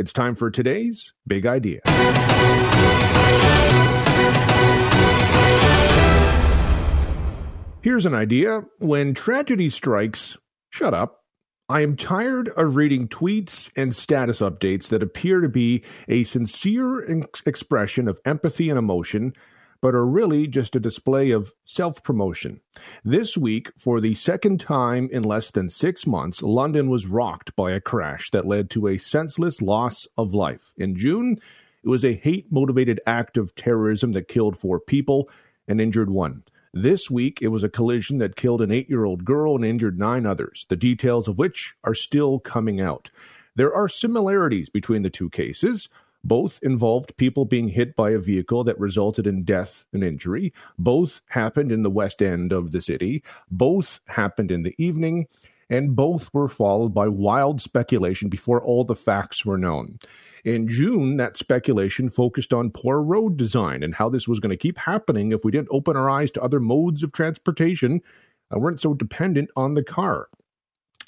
It's time for today's big idea. Here's an idea. When tragedy strikes, shut up. I am tired of reading tweets and status updates that appear to be a sincere ex- expression of empathy and emotion but are really just a display of self promotion. This week, for the second time in less than six months, London was rocked by a crash that led to a senseless loss of life. In June, it was a hate motivated act of terrorism that killed four people and injured one. This week, it was a collision that killed an eight year old girl and injured nine others, the details of which are still coming out. There are similarities between the two cases. Both involved people being hit by a vehicle that resulted in death and injury. Both happened in the west end of the city. Both happened in the evening. And both were followed by wild speculation before all the facts were known. In June, that speculation focused on poor road design and how this was going to keep happening if we didn't open our eyes to other modes of transportation and weren't so dependent on the car.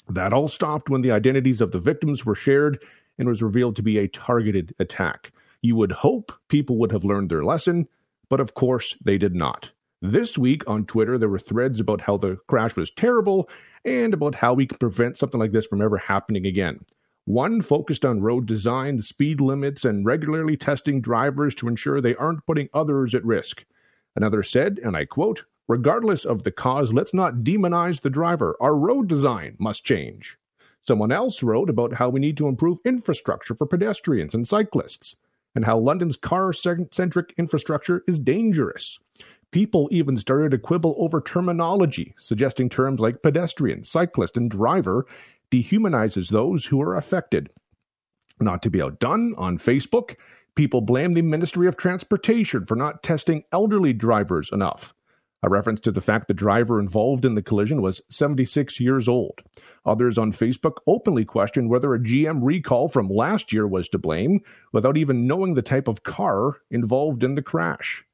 That all stopped when the identities of the victims were shared and was revealed to be a targeted attack. You would hope people would have learned their lesson, but of course they did not. This week on Twitter, there were threads about how the crash was terrible and about how we can prevent something like this from ever happening again. One focused on road design, speed limits, and regularly testing drivers to ensure they aren't putting others at risk. Another said, and I quote, Regardless of the cause, let's not demonize the driver. Our road design must change. Someone else wrote about how we need to improve infrastructure for pedestrians and cyclists, and how London's car centric infrastructure is dangerous. People even started to quibble over terminology, suggesting terms like pedestrian, cyclist, and driver dehumanizes those who are affected. Not to be outdone, on Facebook, people blame the Ministry of Transportation for not testing elderly drivers enough a reference to the fact the driver involved in the collision was 76 years old. Others on Facebook openly questioned whether a GM recall from last year was to blame without even knowing the type of car involved in the crash.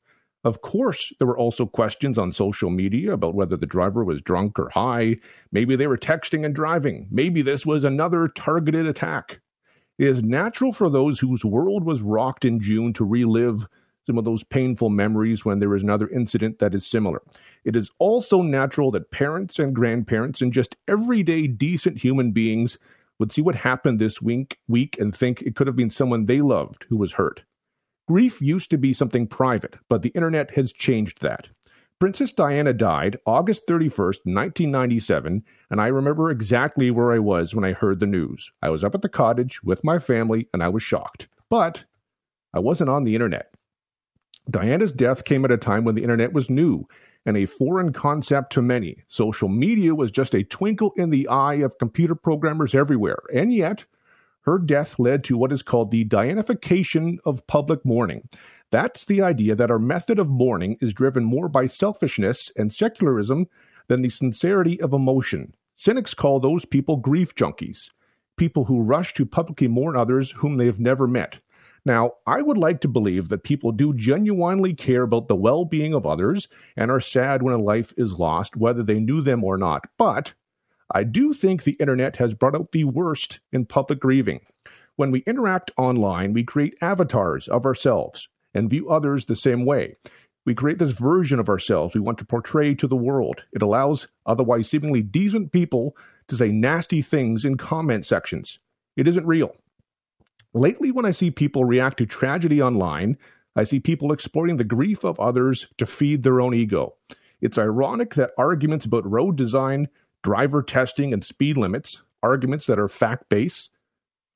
Of course, there were also questions on social media about whether the driver was drunk or high. Maybe they were texting and driving. Maybe this was another targeted attack. It is natural for those whose world was rocked in June to relive some of those painful memories when there is another incident that is similar. It is also natural that parents and grandparents and just everyday decent human beings would see what happened this week, week and think it could have been someone they loved who was hurt. Grief used to be something private, but the internet has changed that. Princess Diana died August 31st, 1997, and I remember exactly where I was when I heard the news. I was up at the cottage with my family and I was shocked. But I wasn't on the internet. Diana's death came at a time when the internet was new and a foreign concept to many. Social media was just a twinkle in the eye of computer programmers everywhere. And yet, her death led to what is called the Dianification of public mourning. That's the idea that our method of mourning is driven more by selfishness and secularism than the sincerity of emotion. Cynics call those people grief junkies, people who rush to publicly mourn others whom they have never met. Now, I would like to believe that people do genuinely care about the well being of others and are sad when a life is lost, whether they knew them or not. But I do think the internet has brought out the worst in public grieving. When we interact online, we create avatars of ourselves and view others the same way. We create this version of ourselves we want to portray to the world. It allows otherwise seemingly decent people to say nasty things in comment sections. It isn't real. Lately, when I see people react to tragedy online, I see people exploiting the grief of others to feed their own ego. It's ironic that arguments about road design, driver testing, and speed limits, arguments that are fact based,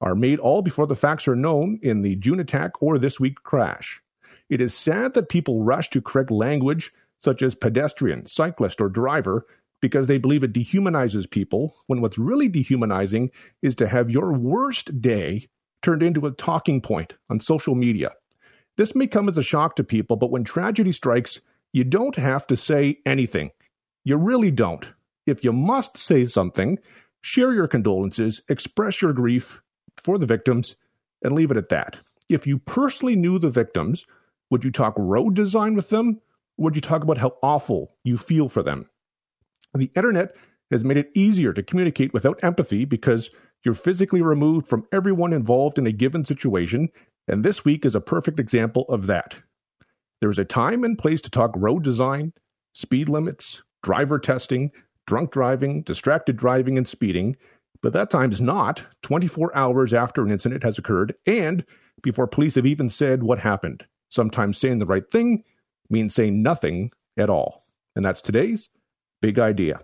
are made all before the facts are known in the June attack or this week crash. It is sad that people rush to correct language such as pedestrian, cyclist, or driver because they believe it dehumanizes people, when what's really dehumanizing is to have your worst day turned into a talking point on social media. This may come as a shock to people, but when tragedy strikes, you don't have to say anything. You really don't. If you must say something, share your condolences, express your grief for the victims, and leave it at that. If you personally knew the victims, would you talk road design with them? would you talk about how awful you feel for them? The internet has made it easier to communicate without empathy because You're physically removed from everyone involved in a given situation, and this week is a perfect example of that. There is a time and place to talk road design, speed limits, driver testing, drunk driving, distracted driving, and speeding, but that time is not 24 hours after an incident has occurred and before police have even said what happened. Sometimes saying the right thing means saying nothing at all. And that's today's big idea.